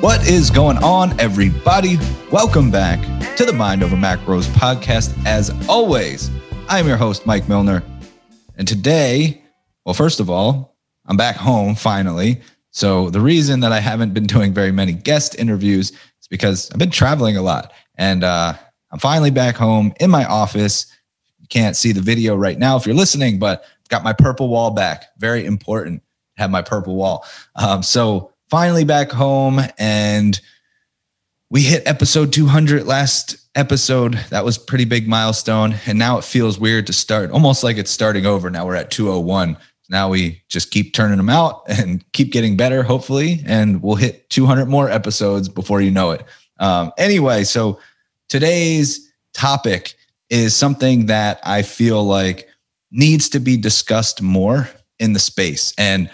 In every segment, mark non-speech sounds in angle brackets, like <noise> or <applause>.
What is going on, everybody? Welcome back to the Mind Over Macros podcast. As always, I'm your host, Mike Milner. And today, well, first of all, I'm back home finally. So, the reason that I haven't been doing very many guest interviews is because I've been traveling a lot. And uh, I'm finally back home in my office. You can't see the video right now if you're listening, but I've got my purple wall back. Very important to have my purple wall. Um, so, finally back home and we hit episode 200 last episode. That was pretty big milestone. And now it feels weird to start almost like it's starting over. Now we're at 201 now we just keep turning them out and keep getting better hopefully. And we'll hit 200 more episodes before you know it. Um, anyway so today's topic is something that i feel like needs to be discussed more in the space. And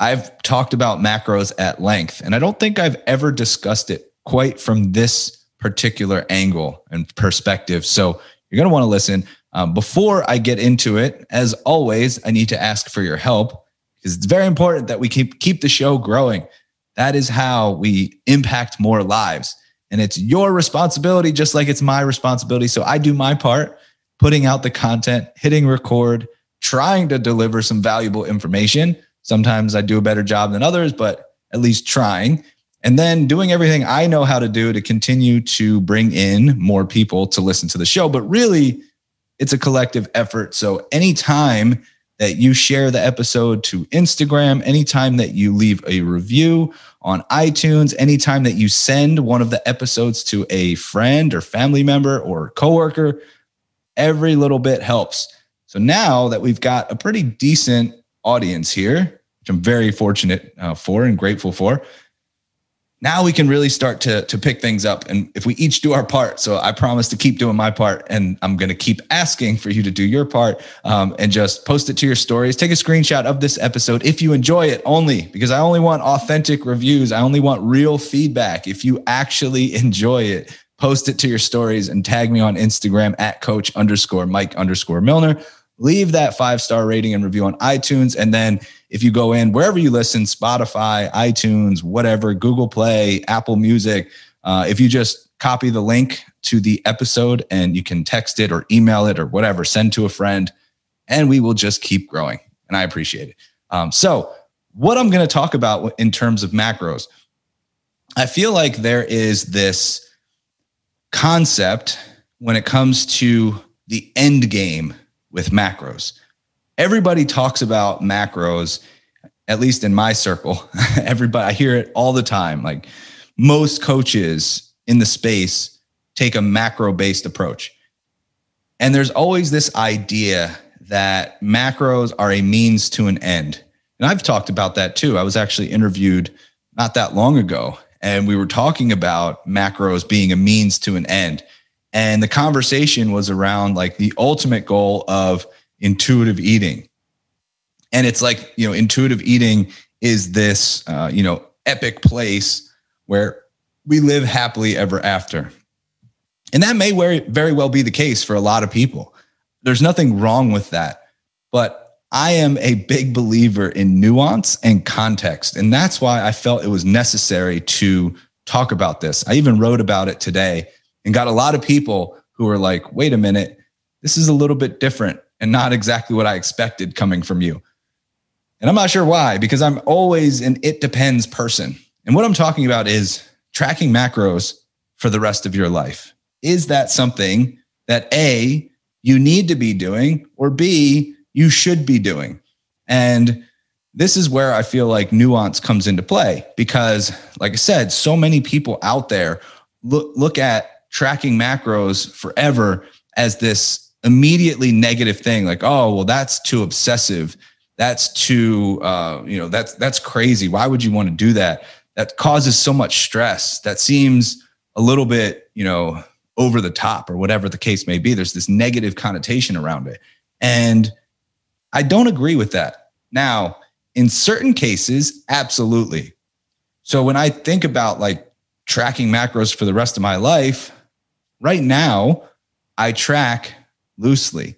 I've talked about macros at length, and I don't think I've ever discussed it quite from this particular angle and perspective. So you're going to want to listen. Um, before I get into it, as always, I need to ask for your help because it's very important that we keep keep the show growing. That is how we impact more lives. And it's your responsibility, just like it's my responsibility. So I do my part, putting out the content, hitting record, trying to deliver some valuable information Sometimes I do a better job than others, but at least trying. And then doing everything I know how to do to continue to bring in more people to listen to the show. But really, it's a collective effort. So anytime that you share the episode to Instagram, anytime that you leave a review on iTunes, anytime that you send one of the episodes to a friend or family member or coworker, every little bit helps. So now that we've got a pretty decent audience here, which I'm very fortunate uh, for and grateful for. Now we can really start to to pick things up, and if we each do our part, so I promise to keep doing my part, and I'm going to keep asking for you to do your part, um, and just post it to your stories. Take a screenshot of this episode if you enjoy it, only because I only want authentic reviews. I only want real feedback. If you actually enjoy it, post it to your stories and tag me on Instagram at coach underscore Mike underscore Milner. Leave that five star rating and review on iTunes, and then if you go in wherever you listen, Spotify, iTunes, whatever, Google Play, Apple Music, uh, if you just copy the link to the episode and you can text it or email it or whatever, send to a friend, and we will just keep growing. And I appreciate it. Um, so, what I'm going to talk about in terms of macros, I feel like there is this concept when it comes to the end game with macros everybody talks about macros, at least in my circle. <laughs> everybody, I hear it all the time. Like most coaches in the space take a macro based approach. And there's always this idea that macros are a means to an end. And I've talked about that too. I was actually interviewed not that long ago, and we were talking about macros being a means to an end. And the conversation was around like the ultimate goal of intuitive eating. And it's like, you know, intuitive eating is this, uh, you know, epic place where we live happily ever after. And that may very, very well be the case for a lot of people. There's nothing wrong with that. But I am a big believer in nuance and context. And that's why I felt it was necessary to talk about this. I even wrote about it today and got a lot of people who were like, wait a minute, this is a little bit different and not exactly what I expected coming from you. And I'm not sure why, because I'm always an it depends person. And what I'm talking about is tracking macros for the rest of your life. Is that something that A, you need to be doing, or B, you should be doing? And this is where I feel like nuance comes into play because, like I said, so many people out there look, look at tracking macros forever as this immediately negative thing like oh well that's too obsessive. That's too uh, you know that's that's crazy. Why would you want to do that? That causes so much stress. That seems a little bit you know over the top or whatever the case may be. There's this negative connotation around it. And i don't agree with that. Now in certain cases absolutely. So when i think about like tracking macros for the rest of my life right now i track loosely.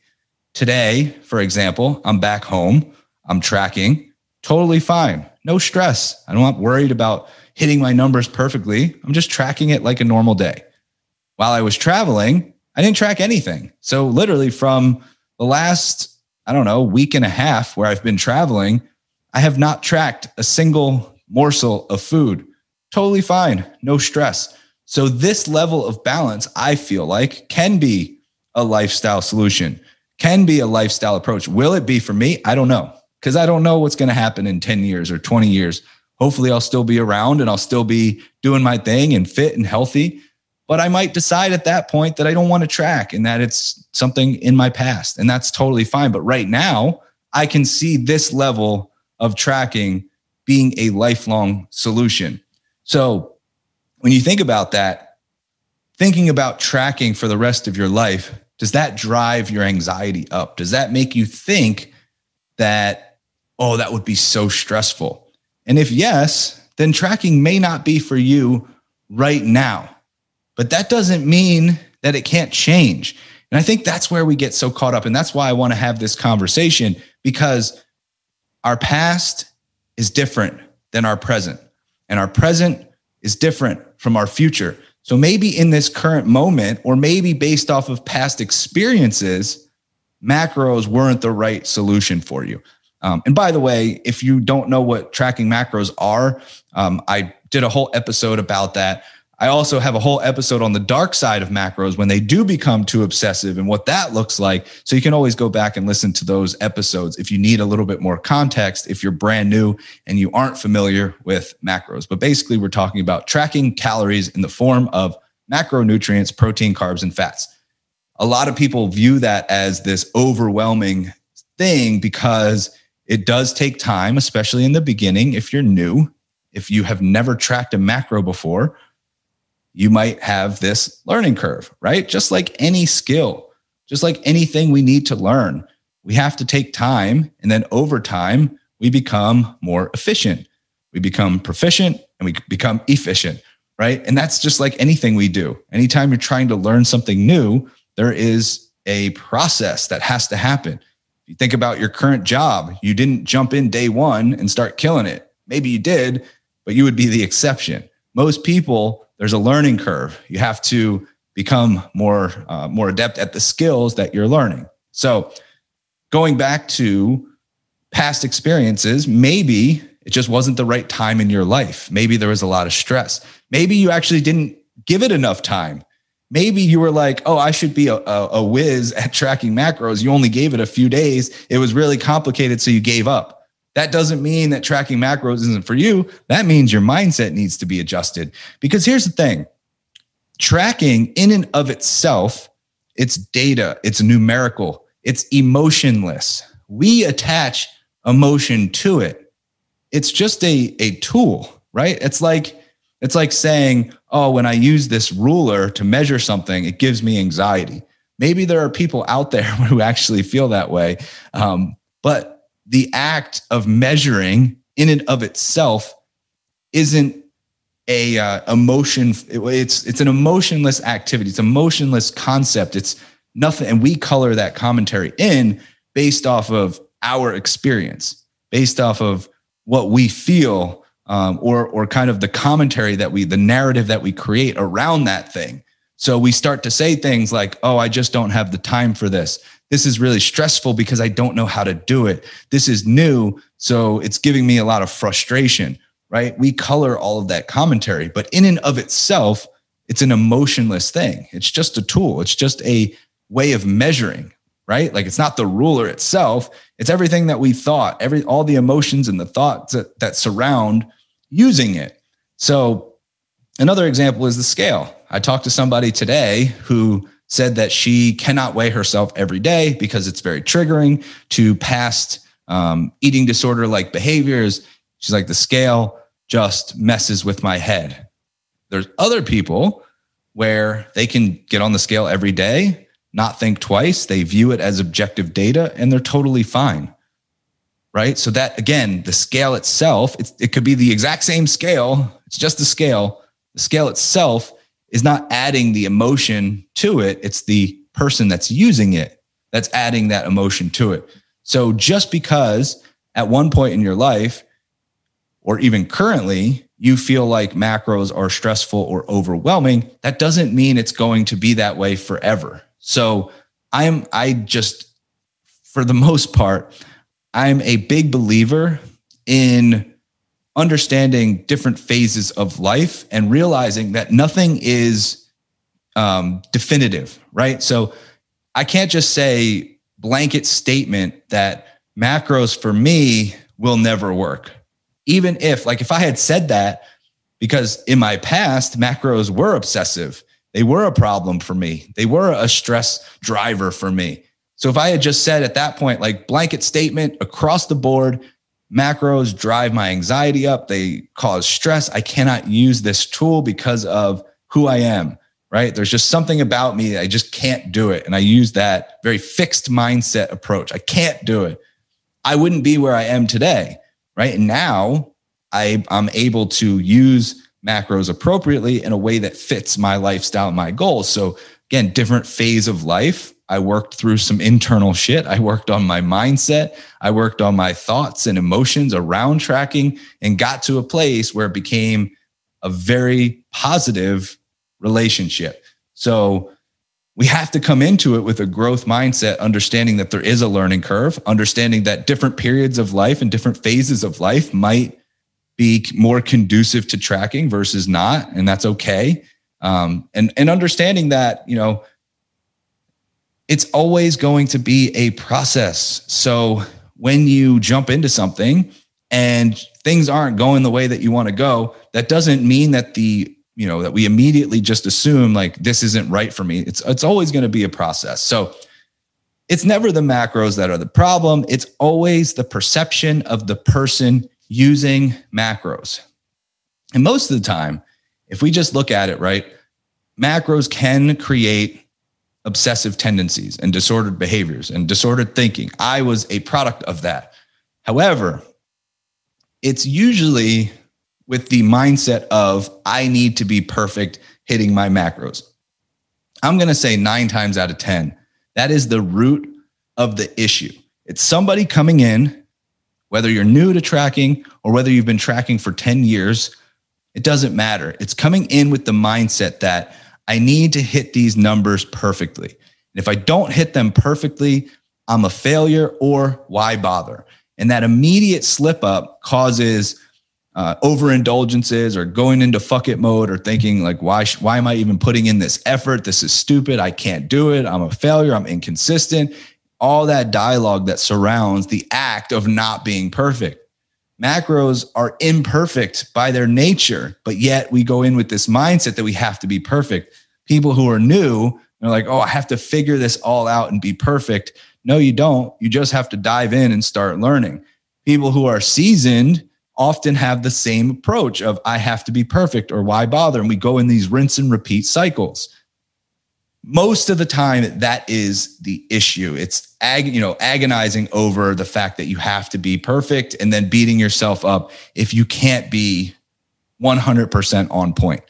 Today, for example, I'm back home, I'm tracking, totally fine. No stress. I'm not worried about, hitting my numbers perfectly. I'm just tracking it like a normal day. While I was traveling, I didn't track anything. So literally from the last, I don't know, week and a half where I've been traveling, I have not tracked a single morsel of food. Totally fine, no stress. So, this level of balance, I feel like, can be a lifestyle solution, can be a lifestyle approach. Will it be for me? I don't know because I don't know what's going to happen in 10 years or 20 years. Hopefully, I'll still be around and I'll still be doing my thing and fit and healthy. But I might decide at that point that I don't want to track and that it's something in my past. And that's totally fine. But right now, I can see this level of tracking being a lifelong solution. So when you think about that, thinking about tracking for the rest of your life, does that drive your anxiety up? Does that make you think that, oh, that would be so stressful? And if yes, then tracking may not be for you right now. But that doesn't mean that it can't change. And I think that's where we get so caught up. And that's why I want to have this conversation because our past is different than our present. And our present is different from our future. So maybe in this current moment, or maybe based off of past experiences, macros weren't the right solution for you. Um, and by the way, if you don't know what tracking macros are, um, I did a whole episode about that. I also have a whole episode on the dark side of macros when they do become too obsessive and what that looks like. So you can always go back and listen to those episodes if you need a little bit more context, if you're brand new and you aren't familiar with macros. But basically, we're talking about tracking calories in the form of macronutrients, protein, carbs, and fats. A lot of people view that as this overwhelming thing because it does take time, especially in the beginning. If you're new, if you have never tracked a macro before, you might have this learning curve, right? Just like any skill, just like anything we need to learn, we have to take time. And then over time, we become more efficient. We become proficient and we become efficient, right? And that's just like anything we do. Anytime you're trying to learn something new, there is a process that has to happen. If you think about your current job, you didn't jump in day one and start killing it. Maybe you did, but you would be the exception. Most people there's a learning curve. You have to become more uh, more adept at the skills that you're learning. So, going back to past experiences, maybe it just wasn't the right time in your life. Maybe there was a lot of stress. Maybe you actually didn't give it enough time. Maybe you were like, oh, I should be a, a, a whiz at tracking macros. You only gave it a few days. It was really complicated, so you gave up. That doesn't mean that tracking macros isn't for you. That means your mindset needs to be adjusted. Because here's the thing tracking in and of itself, it's data, it's numerical, it's emotionless. We attach emotion to it. It's just a, a tool, right? It's like, it's like saying, oh, when I use this ruler to measure something, it gives me anxiety. Maybe there are people out there <laughs> who actually feel that way. Um, but the act of measuring in and of itself isn't a uh, emotion it's it's an emotionless activity. It's a motionless concept. It's nothing and we color that commentary in based off of our experience based off of what we feel um, or or kind of the commentary that we the narrative that we create around that thing so we start to say things like oh i just don't have the time for this this is really stressful because I don't know how to do it. This is new. So it's giving me a lot of frustration, right? We color all of that commentary, but in and of itself, it's an emotionless thing. It's just a tool, it's just a way of measuring, right? Like it's not the ruler itself, it's everything that we thought, every all the emotions and the thoughts that, that surround using it. So another example is the scale. I talked to somebody today who said that she cannot weigh herself every day because it's very triggering to past um, eating disorder like behaviors. She's like, the scale just messes with my head. There's other people where they can get on the scale every day, not think twice. They view it as objective data and they're totally fine. Right. So, that again, the scale itself, it could be the exact same scale. It's just the scale. The scale itself is not adding the emotion to it. It's the person that's using it that's adding that emotion to it. So just because at one point in your life, or even currently, you feel like macros are stressful or overwhelming, that doesn't mean it's going to be that way forever. So I'm, I just, for the most part, I'm a big believer in understanding different phases of life and realizing that nothing is um, definitive, right? So I can't just say blanket statement that macros for me will never work. Even if, like, if I had said that, because in my past, macros were obsessive, they were a problem for me, they were a stress driver for me. So if I had just said at that point, like, blanket statement across the board, macros drive my anxiety up, they cause stress. I cannot use this tool because of who I am right? There's just something about me. I just can't do it. And I use that very fixed mindset approach. I can't do it. I wouldn't be where I am today, right? And now I, I'm able to use macros appropriately in a way that fits my lifestyle my goals. So again, different phase of life. I worked through some internal shit. I worked on my mindset. I worked on my thoughts and emotions around tracking and got to a place where it became a very positive relationship. So we have to come into it with a growth mindset, understanding that there is a learning curve, understanding that different periods of life and different phases of life might be more conducive to tracking versus not, and that's okay. Um, and and understanding that you know it's always going to be a process. So when you jump into something and things aren't going the way that you want to go, that doesn't mean that the you know that we immediately just assume like this isn't right for me. It's it's always going to be a process. So it's never the macros that are the problem. It's always the perception of the person using macros. And most of the time if we just look at it right macros can create obsessive tendencies and disordered behaviors and disordered thinking i was a product of that however it's usually with the mindset of I need to be perfect hitting my macros. I'm going to say nine times out of 10, that is the root of the issue. It's somebody coming in, whether you're new to tracking or whether you've been tracking for 10 years, it doesn't matter. It's coming in with the mindset that I need to hit these numbers perfectly. And if I don't hit them perfectly, I'm a failure or why bother? And that immediate slip up causes uh, overindulgences or going into fuck it mode or thinking like why sh- why am I even putting in this effort? This is stupid. I can't do it. I'm a failure. I'm inconsistent. All that dialogue that surrounds the act of not being perfect. Macros are imperfect by their nature, but yet we go in with this mindset that we have to be perfect. People who are new, they're like, "Oh, I have to figure this all out and be perfect." No, you don't. You just have to dive in and start learning. People who are seasoned, often have the same approach of I have to be perfect or why bother? And we go in these rinse and repeat cycles. Most of the time, that is the issue. It's ag- you know agonizing over the fact that you have to be perfect and then beating yourself up if you can't be 100% on point.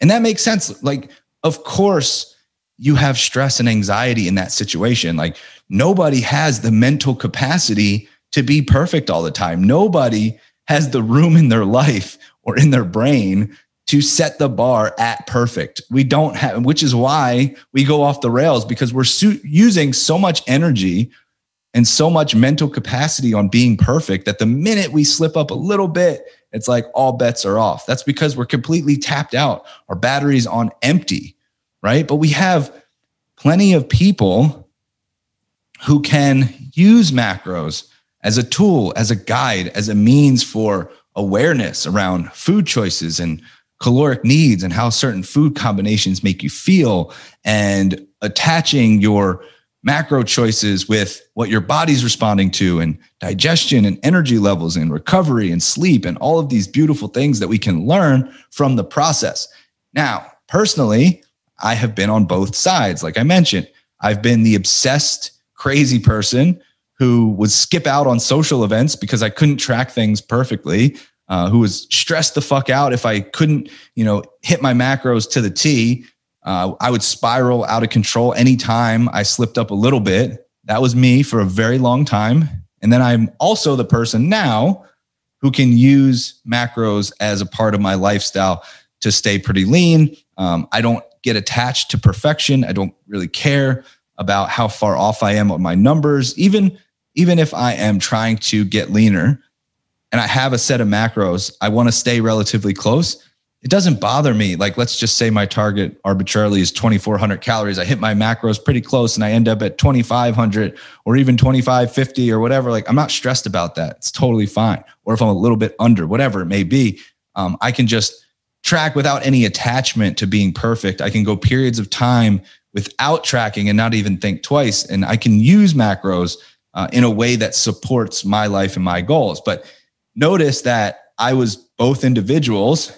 And that makes sense. Like, of course, you have stress and anxiety in that situation. Like, nobody has the mental capacity to be perfect all the time. Nobody has the room in their life or in their brain to set the bar at perfect. We don't have, which is why we go off the rails because we're su- using so much energy and so much mental capacity on being perfect that the minute we slip up a little bit, it's like all bets are off. That's because we're completely tapped out. Our battery's on empty, right? But we have plenty of people who can use macros as a tool, as a guide, as a means for awareness around food choices and caloric needs and how certain food combinations make you feel and attaching your macro choices with what your body's responding to and digestion and energy levels and recovery and sleep and all of these beautiful things that we can learn from the process. Now, personally, I have been on both sides. Like I mentioned, I've been the obsessed, crazy person who would skip out on social events because I couldn't track things perfectly, uh, who was stressed the fuck out if I couldn't, you know, hit my macros to the T. Uh, I would spiral out of control anytime I slipped up a little bit. That was me for a very long time. And then I'm also the person now who can use macros as a part of my lifestyle to stay pretty lean. Um, I don't get attached to perfection. I don't really care about how far off I am on my numbers. Even even if I am trying to get leaner and I have a set of macros, I want to stay relatively close. It doesn't bother me. Like, let's just say my target arbitrarily is 2,400 calories. I hit my macros pretty close and I end up at 2,500 or even 2,550 or whatever. Like, I'm not stressed about that. It's totally fine. Or if I'm a little bit under, whatever it may be, um, I can just track without any attachment to being perfect. I can go periods of time without tracking and not even think twice. And I can use macros uh, in a way that supports my life and my goals. But notice that I was both individuals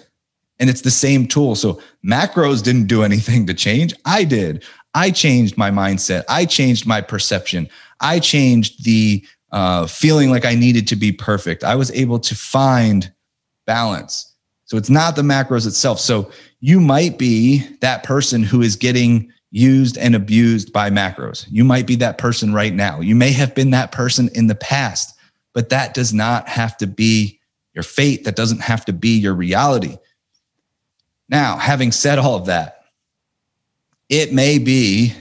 and it's the same tool. So macros didn't do anything to change. I did. I changed my mindset. I changed my perception. I changed the uh, feeling like I needed to be perfect. I was able to find balance. So it's not the macros itself. So you might be that person who is getting used and abused by macros. You might be that person right now. You may have been that person in the past, but that does not have to be your fate. That doesn't have to be your reality. Now, having said all of that, it may be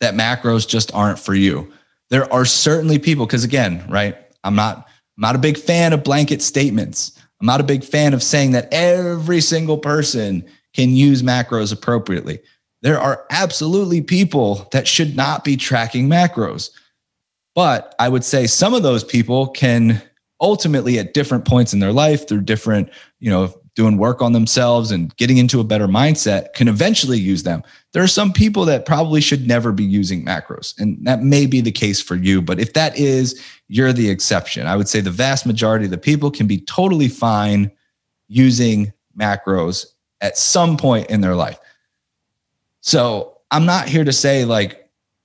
that macros just aren't for you. There are certainly people, because again, right, I'm not, I'm not a big fan of blanket statements. I'm not a big fan of saying that every single person can use macros appropriately there are absolutely people that should not be tracking macros. But I would say some of those people can ultimately at different points in their life through different, you know, doing work on themselves and getting into a better mindset can eventually use them. There are some people that probably should never be using macros, and that may be the case for you. But if that is, you're the exception. I would say the vast majority of the people can be totally fine using macros at some point in their life. So I'm not here to say like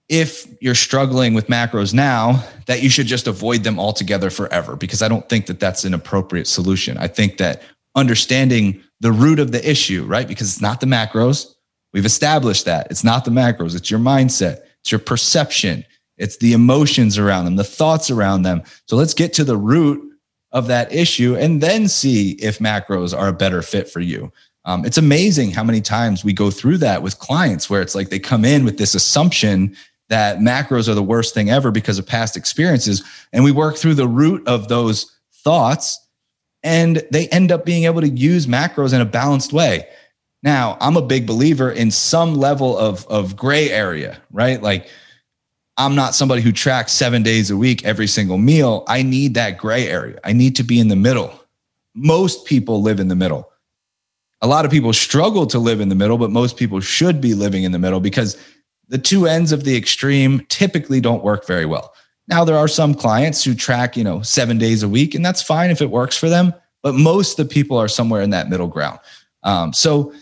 if you're struggling with macros now that you should just avoid them altogether forever because I don't think that that's an appropriate solution. I think that understanding the root of the issue, right? Because it's not the macros. We've established that. It's not the macros, it's your mindset, it's your perception, it's the emotions around them, the thoughts around them. So let's get to the root of that issue and then see if macros are a better fit for you. Um, it's amazing how many times we go through that with clients where it's like they come in with this assumption that macros are the worst thing ever because of past experiences. And we work through the root of those thoughts and they end up being able to use macros in a balanced way. Now, I'm a big believer in some level of, of gray area, right? Like, I'm not somebody who tracks seven days a week, every single meal. I need that gray area. I need to be in the middle. Most people live in the middle a lot of people struggle to live in the middle, but most people should be living in the middle because the two ends of the extreme typically don't work very well. Now, there are some clients who track, you know, seven days a week, and that's fine if it works for them. But most of the people are somewhere in that middle ground. Um, so,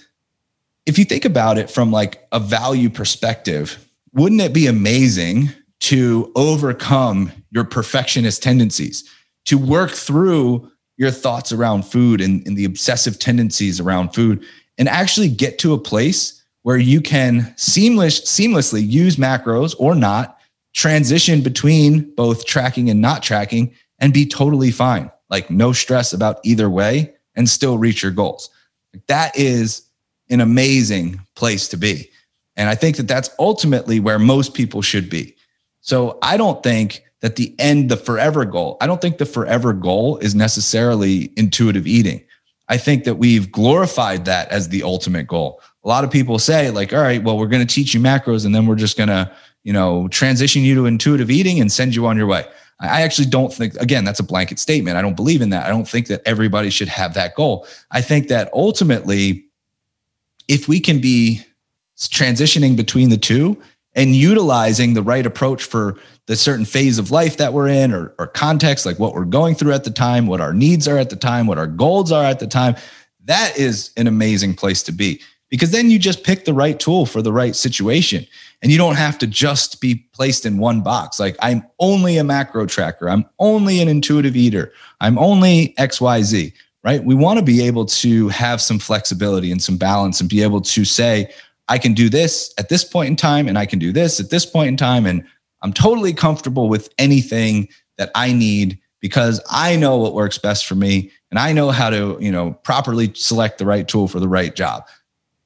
if you think about it from like a value perspective, wouldn't it be amazing to overcome your perfectionist tendencies, to work through your thoughts around food and, and the obsessive tendencies around food and actually get to a place where you can seamless, seamlessly use macros or not, transition between both tracking and not tracking, and be totally fine. Like no stress about either way and still reach your goals. That is an amazing place to be. And I think that that's ultimately where most people should be. So I don't think that the end, the forever goal, I don't think the forever goal is necessarily intuitive eating. I think that we've glorified that as the ultimate goal. A lot of people say, like, all right, well, we're going to teach you macros and then we're just going to, you know, transition you to intuitive eating and send you on your way. I actually don't think, again, that's a blanket statement. I don't believe in that. I don't think that everybody should have that goal. I think that ultimately, if we can be transitioning between the two and utilizing the right approach for the certain phase of life that we're in or, or context, like what we're going through at the time, what our needs are at the time, what our goals are at the time, that is an amazing place to be because then you just pick the right tool for the right situation. And you don't have to just be placed in one box. Like i'm only a macro tracker. I'm only an intuitive eater. I'm only xyz right? We want to be able to have some flexibility and some balance and be able to say I can do this at this point in time, and I can do this at this point in time. And I'm totally comfortable with anything that I need because I know what works best for me and I know how to, you know, properly select the right tool for the right job.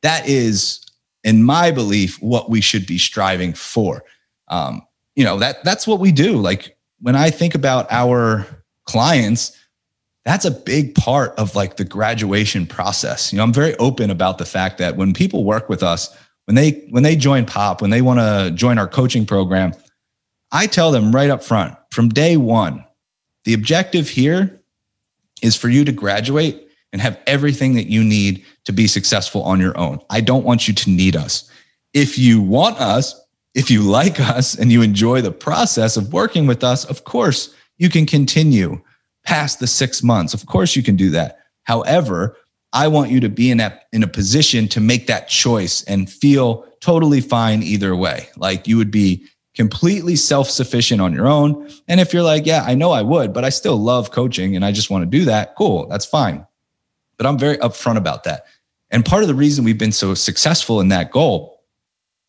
That is, in my belief, what we should be striving for. Um, you know, that that's what we do. Like when I think about our clients, that's a big part of like the graduation process. You know, I'm very open about the fact that when people work with us, when they when they join pop when they want to join our coaching program i tell them right up front from day one the objective here is for you to graduate and have everything that you need to be successful on your own i don't want you to need us if you want us if you like us and you enjoy the process of working with us of course you can continue past the six months of course you can do that however I want you to be in that in a position to make that choice and feel totally fine either way. Like you would be completely self-sufficient on your own. And if you're like, yeah, I know I would, but I still love coaching and I just want to do that, cool, that's fine. But I'm very upfront about that. And part of the reason we've been so successful in that goal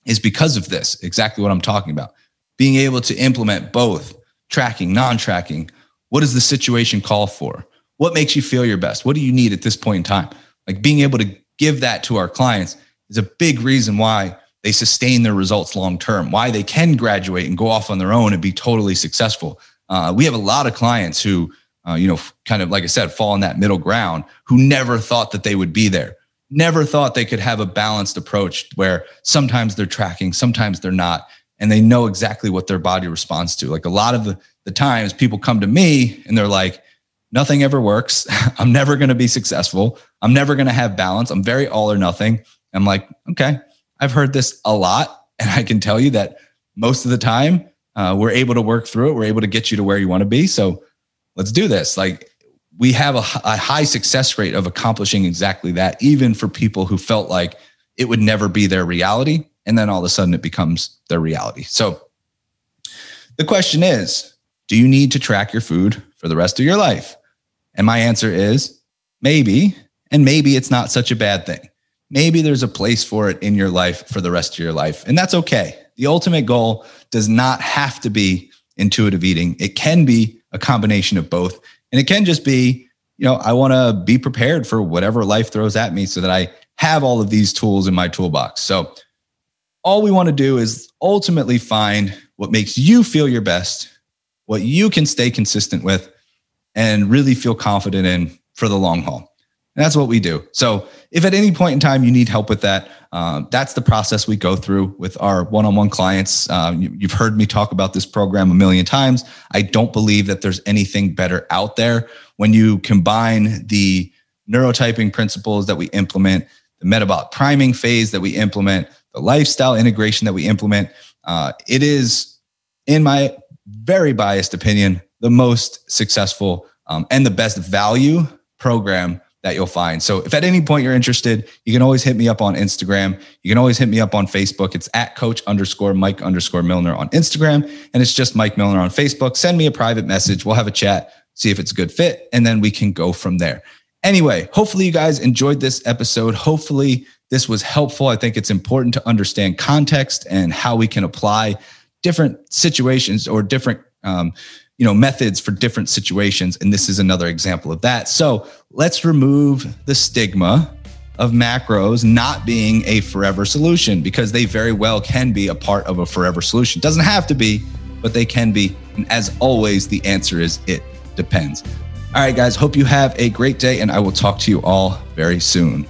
is because of this, exactly what I'm talking about. Being able to implement both tracking, non-tracking. What does the situation call for? what makes you feel your best? What do you need at this point in time? Like being able to give that to our clients is a big reason why they sustain their results long term, why they can graduate and go off on their own and be totally successful. Uh, we have a lot of clients who, uh, you know, kind of like I said, fall in that middle ground who never thought that they would be there, never thought they could have a balanced approach where sometimes they're tracking, sometimes they're not, and they know exactly what their body responds to. Like a lot of the, the times people come to me and they're like, nothing ever works. <laughs> I'm never going to be successful. I'm never going to have balance. I'm very all or nothing. I'm like, okay, I've heard this a lot. And I can tell you that most of the time, uh, we're able to work through it. We're able to get you to where you want to be. So let's do this. Like, we have a, a high success rate of accomplishing exactly that, even for people who felt like it would never be their reality. And then all of a sudden it becomes their reality. So the question is do you need to track your food for the rest of your life? And my answer is maybe, and maybe it's not such a bad thing. Maybe there's a place for it in your life for the rest of your life, and that's okay. The ultimate goal does not have to be intuitive eating. It can be a combination of both. And it can just be, you know, I want to be prepared for whatever life throws at me so that I have all of these tools in my toolbox. So all we want to do is ultimately find what makes you feel your best, what you can stay consistent with, and really feel confident in for the long haul. And that's what we do. So, if at any point in time you need help with that, uh, that's the process we go through with our one on one clients. Uh, you, you've heard me talk about this program a million times. I don't believe that there's anything better out there when you combine the neurotyping principles that we implement, the metabolic priming phase that we implement, the lifestyle integration that we implement. Uh, it is, in my very biased opinion, the most successful um, and the best value program that you'll find. So if at any point you're interested, you can always hit me up on Instagram. You can always hit me up on Facebook. It's at coach underscore Mike underscore Milner on Instagram. And it's just Mike Milner on Facebook. Send me a private message. We'll have a chat, see if it's a good fit, and then we can go from there. Anyway, hopefully you guys enjoyed this episode. Hopefully this was helpful. I think it's important to understand context and how we can apply different situations or different um, you know methods for different situations and this is another example of that. So let's remove the stigma of macros not being a forever solution because they very well can be a part of a forever solution. Doesn't have to be but they can be and as always the answer is it depends. All right guys hope you have a great day and i will talk to you all very soon